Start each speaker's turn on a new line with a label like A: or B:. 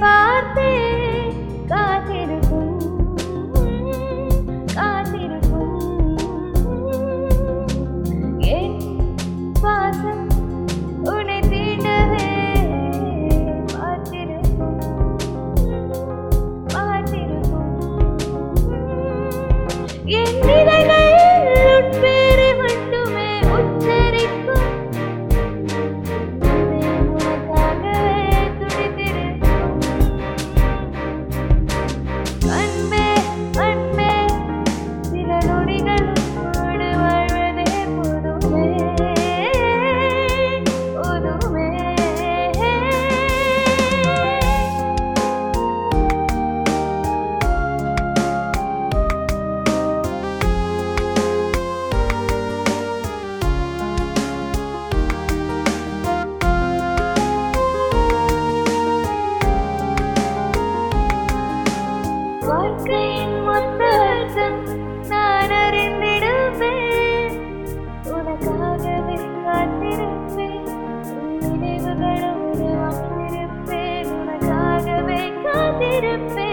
A: பார்த்தே காத்திருக்கும் காத்திருக்கும். என் பாசம் உன்னை தீண்டவே பார்த்திருக்கும் made.